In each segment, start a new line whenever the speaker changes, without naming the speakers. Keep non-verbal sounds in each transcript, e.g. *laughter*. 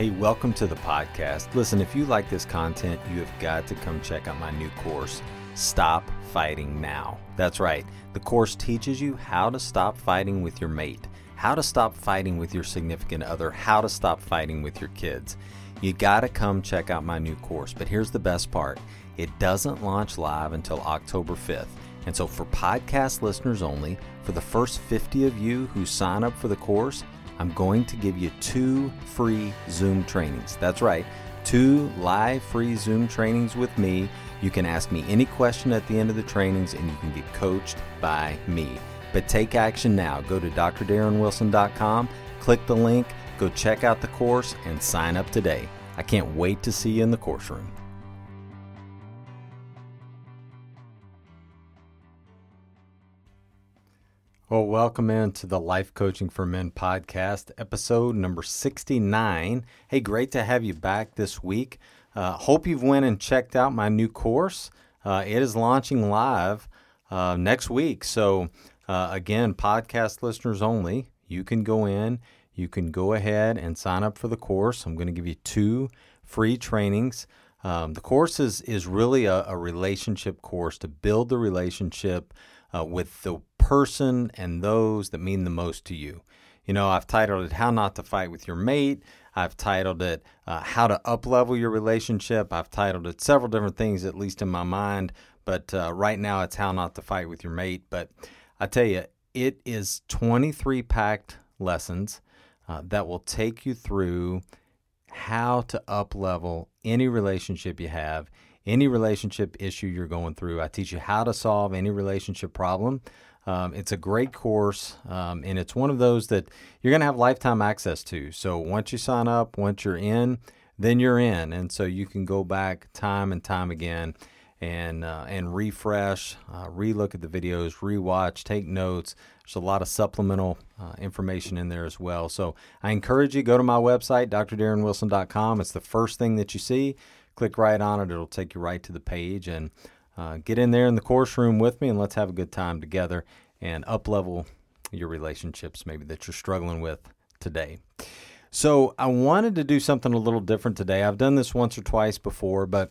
Hey, welcome to the podcast. Listen, if you like this content, you have got to come check out my new course, Stop Fighting Now. That's right. The course teaches you how to stop fighting with your mate, how to stop fighting with your significant other, how to stop fighting with your kids. You got to come check out my new course. But here's the best part it doesn't launch live until October 5th. And so, for podcast listeners only, for the first 50 of you who sign up for the course, I'm going to give you two free Zoom trainings. That's right, two live free Zoom trainings with me. You can ask me any question at the end of the trainings and you can get coached by me. But take action now. Go to drdarrenwilson.com, click the link, go check out the course, and sign up today. I can't wait to see you in the course room. Well, welcome into the Life Coaching for Men podcast, episode number 69. Hey, great to have you back this week. Uh, hope you've went and checked out my new course. Uh, it is launching live uh, next week. So, uh, again, podcast listeners only. You can go in, you can go ahead and sign up for the course. I'm going to give you two free trainings. Um, the course is, is really a, a relationship course to build the relationship uh, with the person and those that mean the most to you. You know, I've titled it How Not to Fight with Your Mate. I've titled it uh, How to Uplevel Your Relationship. I've titled it several different things, at least in my mind. But uh, right now it's How Not to Fight with Your Mate. But I tell you, it is 23 packed lessons uh, that will take you through how to uplevel any relationship you have any relationship issue you're going through. I teach you how to solve any relationship problem. Um, it's a great course, um, and it's one of those that you're going to have lifetime access to. So once you sign up, once you're in, then you're in, and so you can go back time and time again and uh, and refresh, uh, relook at the videos, rewatch, take notes. There's a lot of supplemental uh, information in there as well. So I encourage you go to my website, drdarrenwilson.com. It's the first thing that you see click right on it. It'll take you right to the page and uh, get in there in the course room with me and let's have a good time together and up level your relationships maybe that you're struggling with today. So I wanted to do something a little different today. I've done this once or twice before, but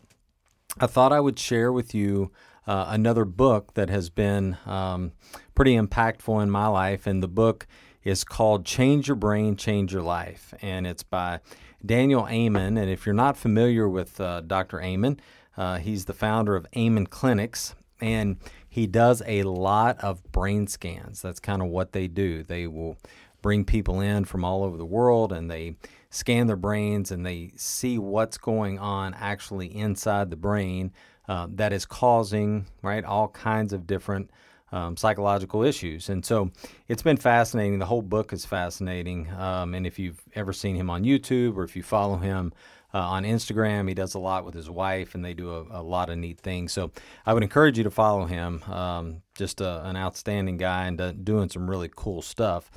I thought I would share with you uh, another book that has been um, pretty impactful in my life. And the book is called Change Your Brain, Change Your Life. And it's by Daniel Amen. And if you're not familiar with uh, Dr. Amen, uh, he's the founder of Amen Clinics, and he does a lot of brain scans. That's kind of what they do. They will bring people in from all over the world and they scan their brains and they see what's going on actually inside the brain uh, that is causing right all kinds of different um, psychological issues. And so it's been fascinating. The whole book is fascinating. Um, and if you've ever seen him on YouTube or if you follow him uh, on Instagram, he does a lot with his wife and they do a, a lot of neat things. So I would encourage you to follow him. Um, just a, an outstanding guy and uh, doing some really cool stuff.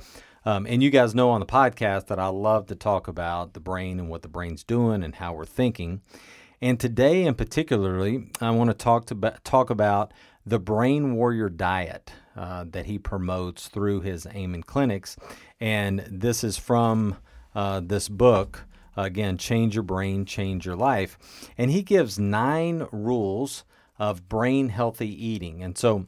Um, and you guys know on the podcast that I love to talk about the brain and what the brain's doing and how we're thinking. And today, in particularly, I want to talk to talk about the Brain Warrior Diet uh, that he promotes through his Amen clinics. And this is from uh, this book, again, Change Your Brain, Change Your Life. And he gives nine rules of brain healthy eating. And so,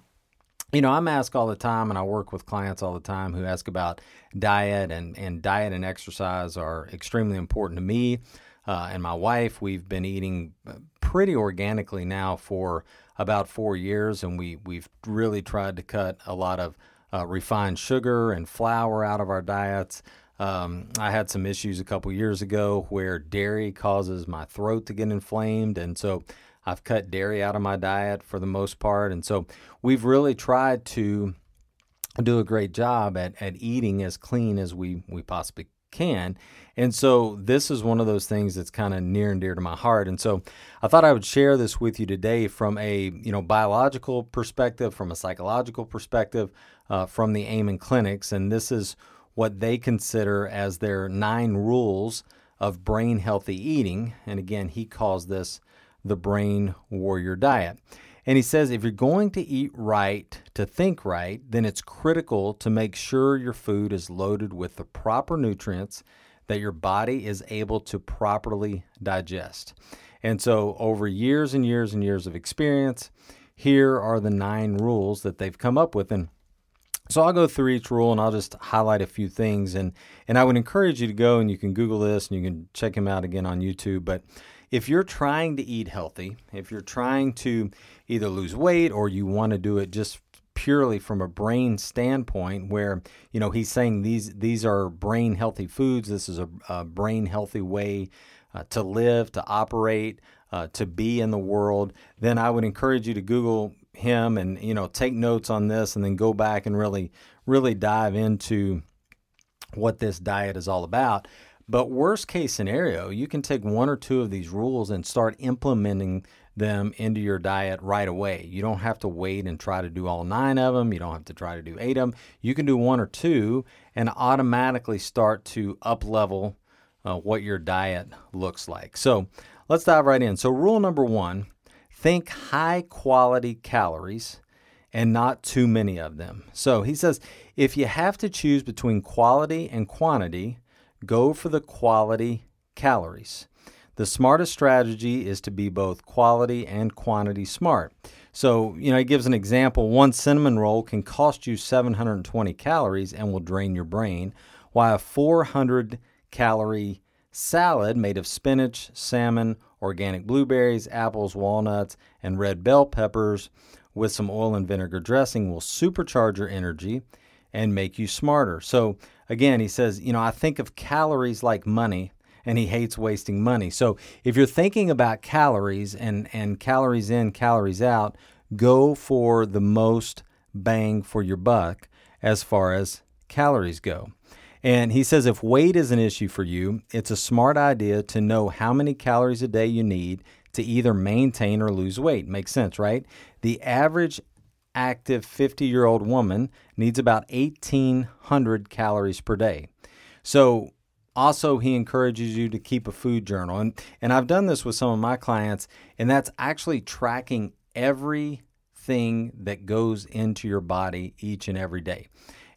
you know, I'm asked all the time, and I work with clients all the time who ask about diet, and, and diet and exercise are extremely important to me uh, and my wife. We've been eating uh, pretty organically now for about four years, and we we've really tried to cut a lot of uh, refined sugar and flour out of our diets. Um, I had some issues a couple years ago where dairy causes my throat to get inflamed, and so I've cut dairy out of my diet for the most part. And so we've really tried to do a great job at, at eating as clean as we, we possibly can. And so this is one of those things that's kind of near and dear to my heart. And so I thought I would share this with you today from a you know biological perspective, from a psychological perspective, uh, from the Amen clinics, and this is what they consider as their nine rules of brain healthy eating. And again, he calls this the brain warrior diet. And he says if you're going to eat right, to think right, then it's critical to make sure your food is loaded with the proper nutrients that your body is able to properly digest. And so, over years and years and years of experience, here are the nine rules that they've come up with. And so I'll go through each rule and I'll just highlight a few things. And, and I would encourage you to go and you can Google this and you can check him out again on YouTube. But if you're trying to eat healthy, if you're trying to either lose weight or you want to do it just purely from a brain standpoint where you know he's saying these these are brain healthy foods this is a, a brain healthy way uh, to live to operate uh, to be in the world then i would encourage you to google him and you know take notes on this and then go back and really really dive into what this diet is all about but worst case scenario you can take one or two of these rules and start implementing them into your diet right away. You don't have to wait and try to do all nine of them. You don't have to try to do eight of them. You can do one or two and automatically start to up level uh, what your diet looks like. So let's dive right in. So, rule number one think high quality calories and not too many of them. So, he says if you have to choose between quality and quantity, go for the quality calories. The smartest strategy is to be both quality and quantity smart. So, you know, he gives an example. One cinnamon roll can cost you 720 calories and will drain your brain, while a 400 calorie salad made of spinach, salmon, organic blueberries, apples, walnuts, and red bell peppers with some oil and vinegar dressing will supercharge your energy and make you smarter. So, again, he says, you know, I think of calories like money and he hates wasting money. So if you're thinking about calories and, and calories in, calories out, go for the most bang for your buck as far as calories go. And he says if weight is an issue for you, it's a smart idea to know how many calories a day you need to either maintain or lose weight. Makes sense, right? The average active 50 year old woman needs about 1,800 calories per day. So also, he encourages you to keep a food journal. And, and I've done this with some of my clients, and that's actually tracking everything that goes into your body each and every day.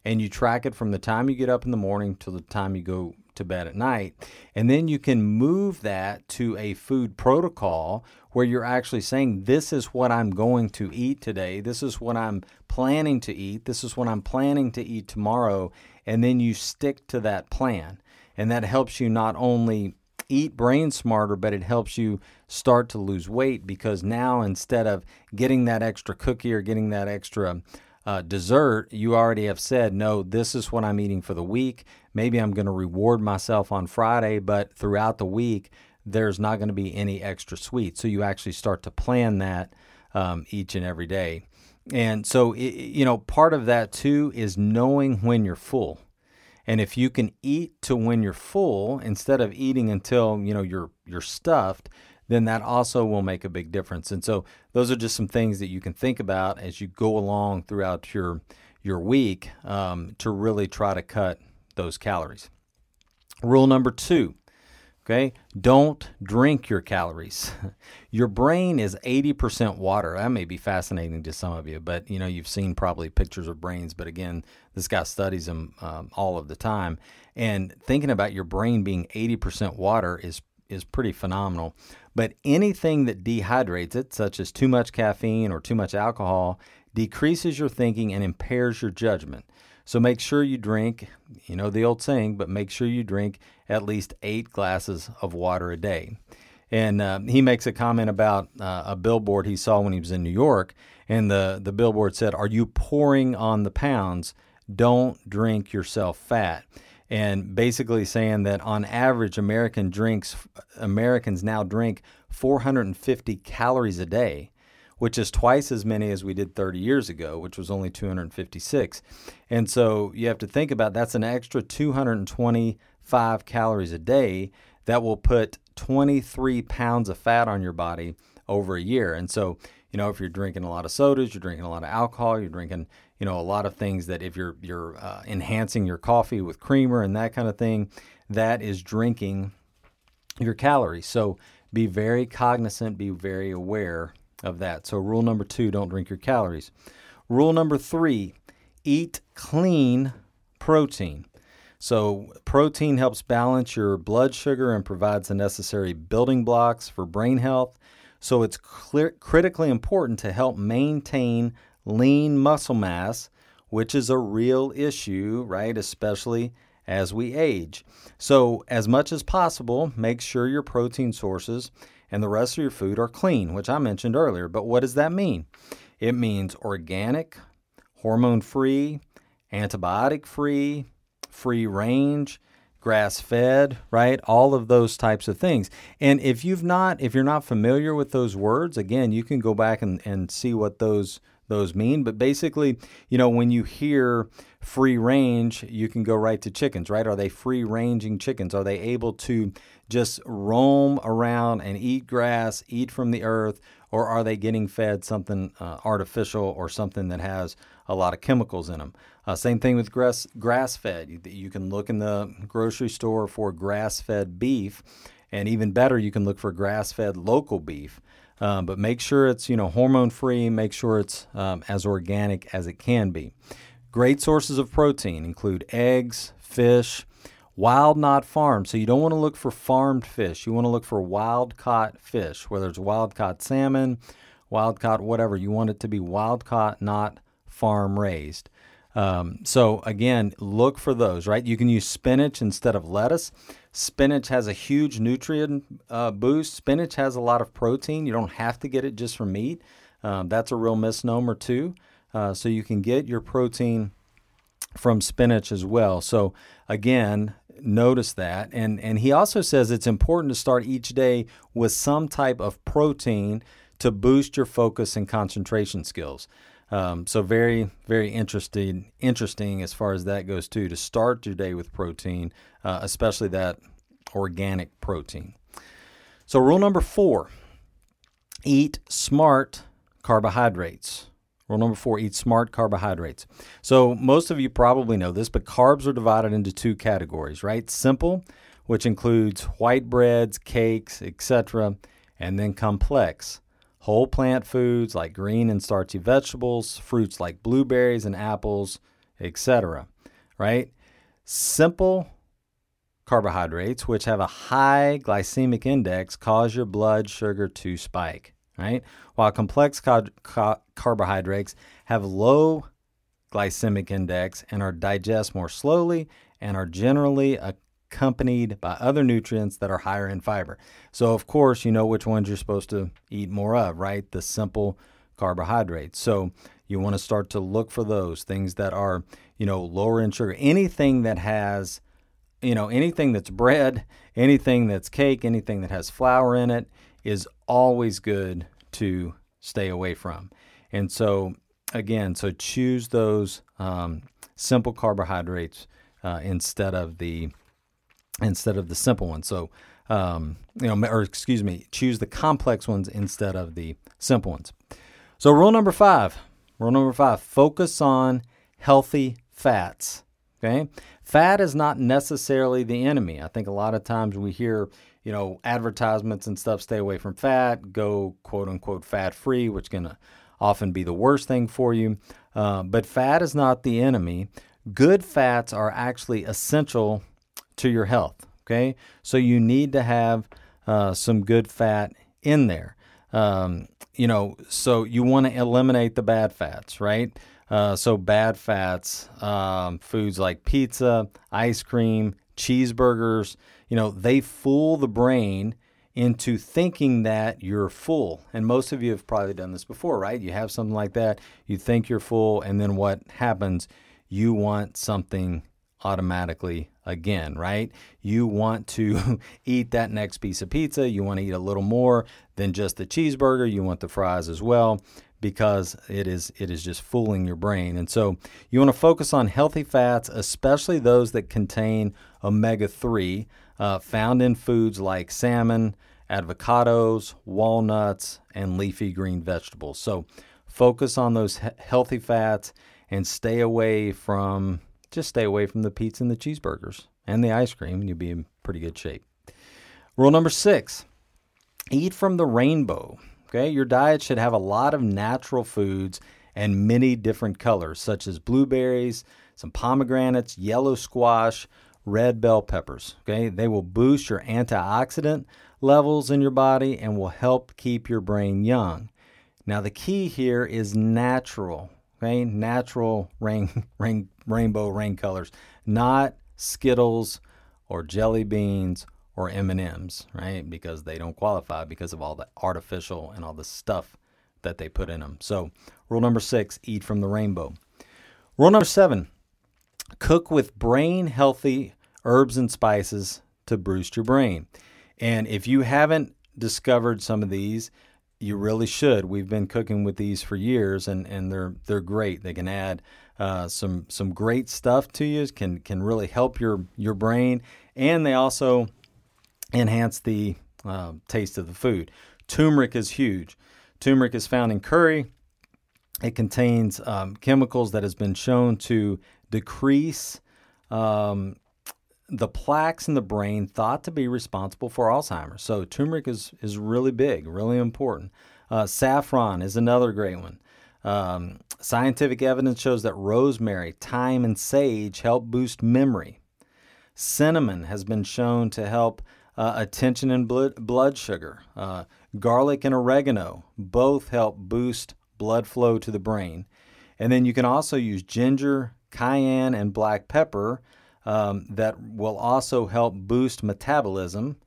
And you track it from the time you get up in the morning to the time you go to bed at night. And then you can move that to a food protocol where you're actually saying, This is what I'm going to eat today. This is what I'm planning to eat. This is what I'm planning to eat tomorrow. And then you stick to that plan. And that helps you not only eat brain smarter, but it helps you start to lose weight because now instead of getting that extra cookie or getting that extra uh, dessert, you already have said, no, this is what I'm eating for the week. Maybe I'm going to reward myself on Friday, but throughout the week, there's not going to be any extra sweet. So you actually start to plan that um, each and every day. And so, it, you know, part of that too is knowing when you're full. And if you can eat to when you're full instead of eating until, you know, you're you're stuffed, then that also will make a big difference. And so those are just some things that you can think about as you go along throughout your your week um, to really try to cut those calories. Rule number two Okay, don't drink your calories. *laughs* your brain is 80% water. That may be fascinating to some of you, but you know, you've seen probably pictures of brains, but again, this guy studies them um, all of the time. And thinking about your brain being 80% water is is pretty phenomenal. But anything that dehydrates it, such as too much caffeine or too much alcohol, decreases your thinking and impairs your judgment. So make sure you drink, you know the old saying, but make sure you drink at least eight glasses of water a day. And uh, he makes a comment about uh, a billboard he saw when he was in New York. And the, the billboard said, Are you pouring on the pounds? Don't drink yourself fat. And basically saying that on average, American drinks, Americans now drink 450 calories a day which is twice as many as we did 30 years ago, which was only 256. And so you have to think about that's an extra 225 calories a day that will put 23 pounds of fat on your body over a year. And so, you know, if you're drinking a lot of sodas, you're drinking a lot of alcohol, you're drinking, you know, a lot of things that if you're you're uh, enhancing your coffee with creamer and that kind of thing, that is drinking your calories. So be very cognizant, be very aware of that. So rule number 2, don't drink your calories. Rule number 3, eat clean protein. So, protein helps balance your blood sugar and provides the necessary building blocks for brain health. So, it's clear, critically important to help maintain lean muscle mass, which is a real issue, right? Especially as we age. So, as much as possible, make sure your protein sources and the rest of your food are clean, which I mentioned earlier. But what does that mean? It means organic, hormone free, antibiotic free, free range, grass fed, right? All of those types of things. And if you've not, if you're not familiar with those words, again, you can go back and, and see what those those mean. But basically, you know, when you hear free range, you can go right to chickens, right? Are they free ranging chickens? Are they able to just roam around and eat grass, eat from the earth, or are they getting fed something uh, artificial or something that has a lot of chemicals in them? Uh, same thing with grass grass fed. You, you can look in the grocery store for grass fed beef, and even better, you can look for grass fed local beef. Um, but make sure it's you know hormone free. Make sure it's um, as organic as it can be. Great sources of protein include eggs, fish, wild not farmed. So you don't want to look for farmed fish. You want to look for wild caught fish, whether it's wild caught salmon, wild caught whatever. You want it to be wild caught, not farm raised. Um, so again, look for those. Right, you can use spinach instead of lettuce. Spinach has a huge nutrient uh, boost. Spinach has a lot of protein. You don't have to get it just from meat. Um, that's a real misnomer, too. Uh, so you can get your protein from spinach as well. So, again, notice that. And, and he also says it's important to start each day with some type of protein to boost your focus and concentration skills. Um, so very, very interesting, interesting as far as that goes too. To start your day with protein, uh, especially that organic protein. So rule number four: eat smart carbohydrates. Rule number four: eat smart carbohydrates. So most of you probably know this, but carbs are divided into two categories, right? Simple, which includes white breads, cakes, etc., and then complex whole plant foods like green and starchy vegetables, fruits like blueberries and apples, etc. Right? Simple carbohydrates, which have a high glycemic index, cause your blood sugar to spike. Right? While complex ca- ca- carbohydrates have low glycemic index and are digest more slowly and are generally a accompanied by other nutrients that are higher in fiber. So, of course, you know which ones you're supposed to eat more of, right? The simple carbohydrates. So, you want to start to look for those things that are, you know, lower in sugar. Anything that has, you know, anything that's bread, *laughs* anything that's cake, anything that has flour in it is always good to stay away from. And so, again, so choose those um, simple carbohydrates uh, instead of the instead of the simple ones. So, um, you know, or excuse me, choose the complex ones instead of the simple ones. So, rule number five, rule number five, focus on healthy fats. Okay. Fat is not necessarily the enemy. I think a lot of times we hear, you know, advertisements and stuff stay away from fat, go quote unquote fat free, which can often be the worst thing for you. Uh, but fat is not the enemy. Good fats are actually essential to your health. Okay, so you need to have uh, some good fat in there. Um, you know, so you want to eliminate the bad fats, right? Uh, so bad fats, um, foods like pizza, ice cream, cheeseburgers, you know, they fool the brain into thinking that you're full. And most of you have probably done this before, right? You have something like that, you think you're full, and then what happens? You want something automatically again, right? You want to *laughs* eat that next piece of pizza. You want to eat a little more than just the cheeseburger. You want the fries as well because it is it is just fooling your brain. And so you want to focus on healthy fats, especially those that contain omega three, uh, found in foods like salmon, avocados, walnuts, and leafy green vegetables. So focus on those he- healthy fats and stay away from just stay away from the pizza and the cheeseburgers and the ice cream, and you'll be in pretty good shape. Rule number six eat from the rainbow. Okay, your diet should have a lot of natural foods and many different colors, such as blueberries, some pomegranates, yellow squash, red bell peppers. Okay, they will boost your antioxidant levels in your body and will help keep your brain young. Now, the key here is natural. Okay, natural rain, *laughs* rain, rainbow rain colors, not Skittles or jelly beans or M&Ms, right? Because they don't qualify because of all the artificial and all the stuff that they put in them. So, rule number 6, eat from the rainbow. Rule number 7, cook with brain healthy herbs and spices to boost your brain. And if you haven't discovered some of these, you really should. We've been cooking with these for years, and, and they're they're great. They can add uh, some some great stuff to you. Can can really help your your brain, and they also enhance the uh, taste of the food. Turmeric is huge. Turmeric is found in curry. It contains um, chemicals that has been shown to decrease um, the plaques in the brain thought to be responsible for Alzheimer's. So turmeric is is really big, really important. Uh, saffron is another great one. Um, scientific evidence shows that rosemary, thyme, and sage help boost memory. Cinnamon has been shown to help uh, attention and blood, blood sugar. Uh, garlic and oregano both help boost blood flow to the brain. And then you can also use ginger, cayenne, and black pepper um, that will also help boost metabolism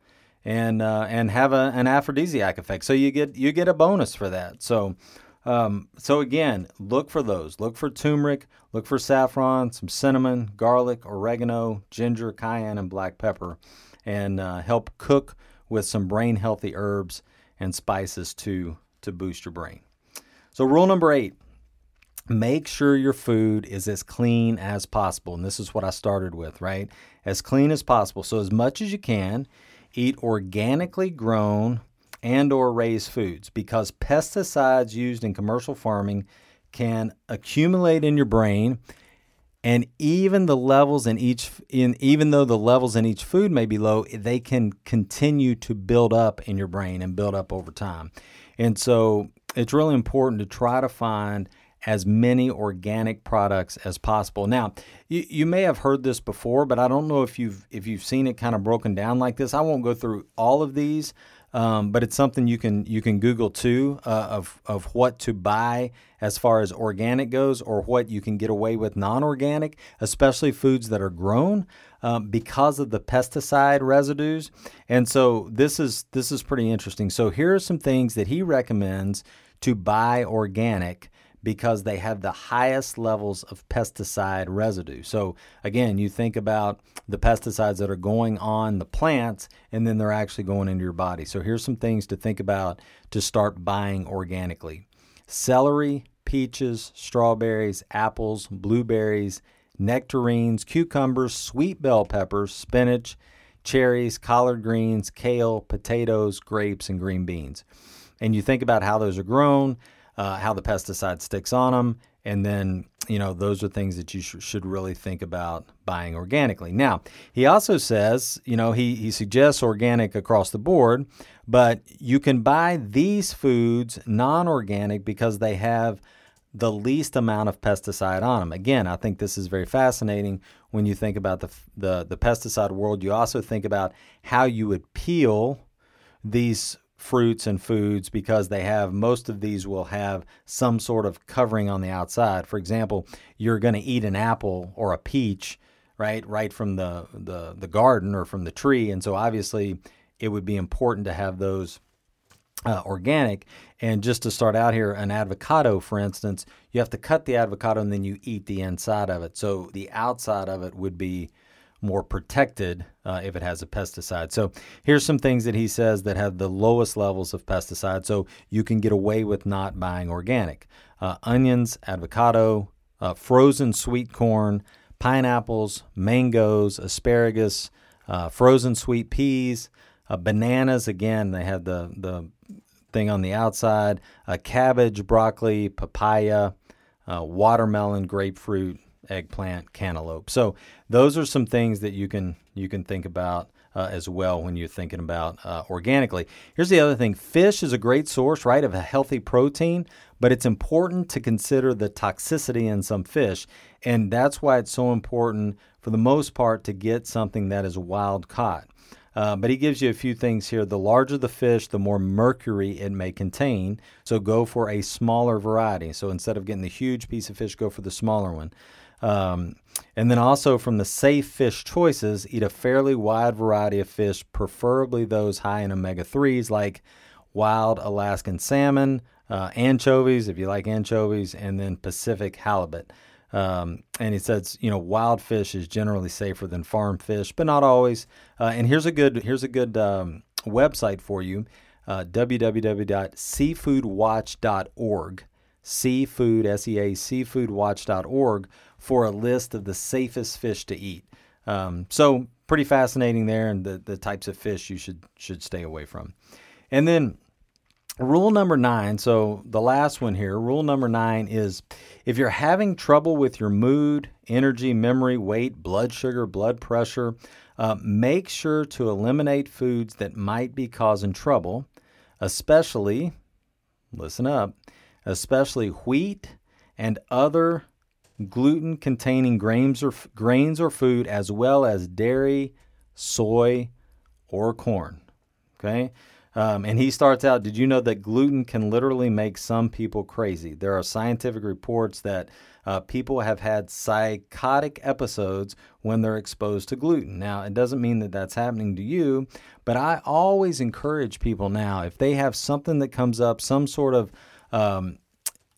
and uh, and have a, an aphrodisiac effect. So you get you get a bonus for that. So um, so again, look for those. Look for turmeric. Look for saffron, some cinnamon, garlic, oregano, ginger, cayenne, and black pepper, and uh, help cook with some brain healthy herbs and spices to to boost your brain. So rule number eight: make sure your food is as clean as possible. And this is what I started with, right? As clean as possible. So, as much as you can, eat organically grown and or raised foods because pesticides used in commercial farming can accumulate in your brain and even the levels in each in even though the levels in each food may be low they can continue to build up in your brain and build up over time and so it's really important to try to find as many organic products as possible. Now, you, you may have heard this before, but I don't know if you've if you've seen it kind of broken down like this. I won't go through all of these, um, but it's something you can you can Google too uh, of of what to buy as far as organic goes, or what you can get away with non-organic, especially foods that are grown. Um, because of the pesticide residues, and so this is this is pretty interesting. So here are some things that he recommends to buy organic because they have the highest levels of pesticide residue. So, again, you think about the pesticides that are going on the plants and then they're actually going into your body. So, here's some things to think about to start buying organically celery, peaches, strawberries, apples, blueberries, nectarines, cucumbers, sweet bell peppers, spinach, cherries, collard greens, kale, potatoes, grapes, and green beans. And you think about how those are grown uh, how the pesticide sticks on them, and then you know those are things that you sh- should really think about buying organically. Now he also says you know he he suggests organic across the board, but you can buy these foods non-organic because they have the least amount of pesticide on them. Again, I think this is very fascinating when you think about the the, the pesticide world. You also think about how you would peel these fruits and foods because they have most of these will have some sort of covering on the outside. For example, you're going to eat an apple or a peach, right, right from the, the the garden or from the tree, and so obviously it would be important to have those uh, organic. And just to start out here, an avocado, for instance, you have to cut the avocado and then you eat the inside of it. So the outside of it would be more protected uh, if it has a pesticide. So here's some things that he says that have the lowest levels of pesticide, so you can get away with not buying organic: uh, onions, avocado, uh, frozen sweet corn, pineapples, mangoes, asparagus, uh, frozen sweet peas, uh, bananas. Again, they have the the thing on the outside. Uh, cabbage, broccoli, papaya, watermelon, grapefruit, eggplant, cantaloupe. So those are some things that you can you can think about uh, as well when you're thinking about uh, organically. Here's the other thing: fish is a great source, right, of a healthy protein, but it's important to consider the toxicity in some fish, and that's why it's so important for the most part to get something that is wild caught. Uh, but he gives you a few things here. The larger the fish, the more mercury it may contain. So go for a smaller variety. So instead of getting the huge piece of fish, go for the smaller one. Um, and then also from the safe fish choices, eat a fairly wide variety of fish, preferably those high in omega 3s like wild Alaskan salmon, uh, anchovies, if you like anchovies, and then Pacific halibut. Um, and he says, you know, wild fish is generally safer than farm fish, but not always. Uh, and here's a good here's a good um, website for you: uh, www.seafoodwatch.org. Seafood, S-E-A, seafoodwatch.org for a list of the safest fish to eat. Um, so pretty fascinating there, and the, the types of fish you should should stay away from. And then rule number nine. So the last one here, rule number nine is if you're having trouble with your mood, energy, memory, weight, blood sugar, blood pressure, uh, make sure to eliminate foods that might be causing trouble, especially, listen up, especially wheat and other gluten containing grains or, grains or food, as well as dairy, soy, or corn. Okay? Um, and he starts out Did you know that gluten can literally make some people crazy? There are scientific reports that uh, people have had psychotic episodes when they're exposed to gluten. Now, it doesn't mean that that's happening to you, but I always encourage people now if they have something that comes up, some sort of um,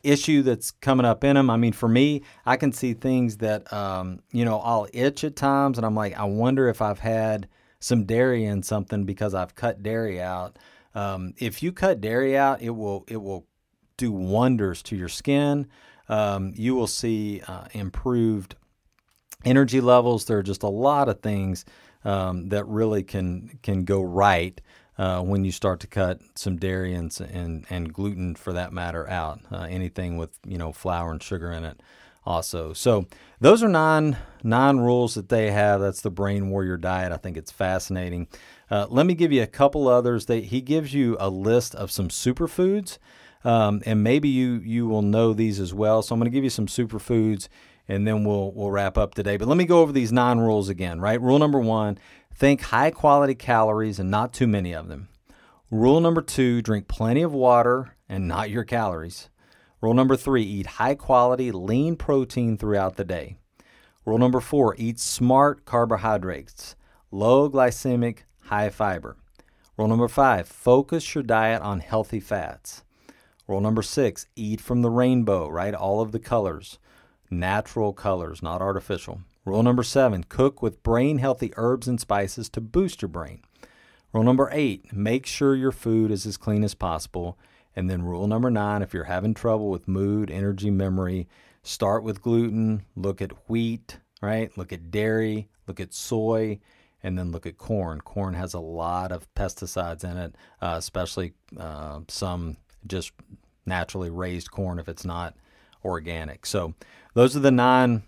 issue that's coming up in them. I mean, for me, I can see things that, um, you know, I'll itch at times and I'm like, I wonder if I've had some dairy in something because I've cut dairy out. Um, if you cut dairy out, it will, it will do wonders to your skin. Um, you will see uh, improved energy levels. There are just a lot of things um, that really can, can go right uh, when you start to cut some dairy and, and, and gluten for that matter out. Uh, anything with you know flour and sugar in it, also. So those are nine nine rules that they have. That's the Brain Warrior diet. I think it's fascinating. Uh, let me give you a couple others. That he gives you a list of some superfoods, um, and maybe you you will know these as well. So I'm going to give you some superfoods and then we'll we'll wrap up today. But let me go over these nine rules again, right? Rule number 1, Think high quality calories and not too many of them. Rule number two drink plenty of water and not your calories. Rule number three eat high quality lean protein throughout the day. Rule number four eat smart carbohydrates, low glycemic, high fiber. Rule number five focus your diet on healthy fats. Rule number six eat from the rainbow, right? All of the colors, natural colors, not artificial. Rule number seven cook with brain healthy herbs and spices to boost your brain. Rule number eight make sure your food is as clean as possible. And then rule number nine if you're having trouble with mood, energy, memory, start with gluten, look at wheat, right? Look at dairy, look at soy, and then look at corn. Corn has a lot of pesticides in it, uh, especially uh, some just naturally raised corn if it's not organic. So those are the nine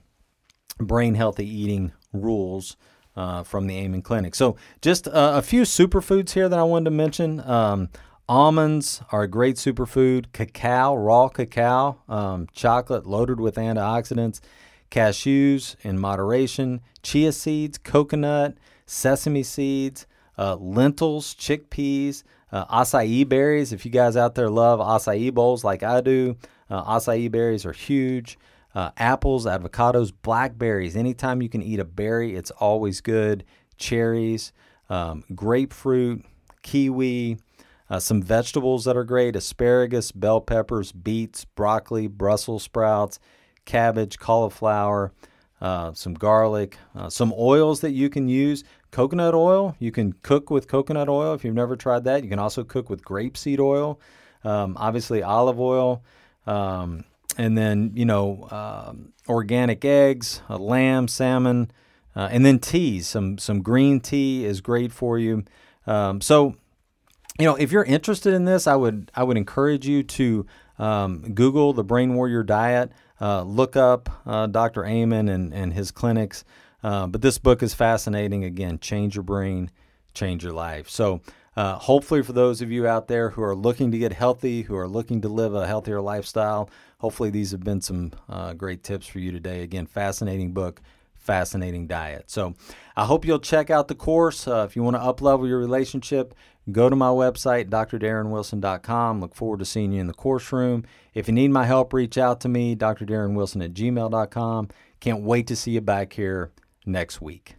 brain healthy eating rules uh, from the Amen Clinic. So, just uh, a few superfoods here that I wanted to mention. Um, almonds are a great superfood. Cacao, raw cacao, um, chocolate loaded with antioxidants. Cashews in moderation. Chia seeds, coconut, sesame seeds, uh, lentils, chickpeas, uh, acai berries. If you guys out there love acai bowls like I do, uh, acai berries are huge uh, apples, avocados, blackberries. Anytime you can eat a berry, it's always good. Cherries, um, grapefruit, kiwi, Uh, some vegetables that are great asparagus, bell peppers, beets, broccoli, Brussels sprouts, cabbage, cauliflower, uh, some garlic, uh, some oils that you can use. Coconut oil, you can cook with coconut oil if you've never tried that. You can also cook with grapeseed oil, um, obviously, olive oil. Um, and then, you know, um, organic eggs, a lamb, salmon, uh, and then teas. Some, some green tea is great for you. Um, so, you know, if you're interested in this, I would I would encourage you to um, Google the Brain Warrior Diet, uh, look up uh, Dr. Amen and, and his clinics. Uh, but this book is fascinating. Again, change your brain, change your life. So, uh, hopefully, for those of you out there who are looking to get healthy, who are looking to live a healthier lifestyle, hopefully these have been some uh, great tips for you today. Again, fascinating book fascinating diet. So I hope you'll check out the course. Uh, if you want to uplevel your relationship, go to my website, drdarrenwilson.com. Look forward to seeing you in the course room. If you need my help, reach out to me, drdarrenwilson at gmail.com. Can't wait to see you back here next week.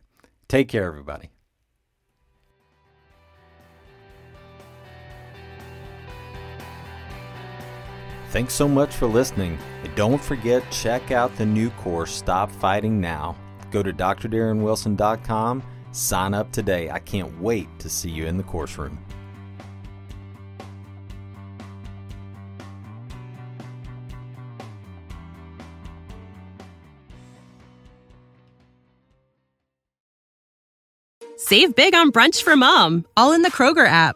Take care, everybody. Thanks so much for listening. And don't forget, check out the new course, Stop Fighting Now. Go to drdarrenwilson.com Sign up today. I can't wait to see you in the course room.
Save big on brunch for mom, all in the Kroger app.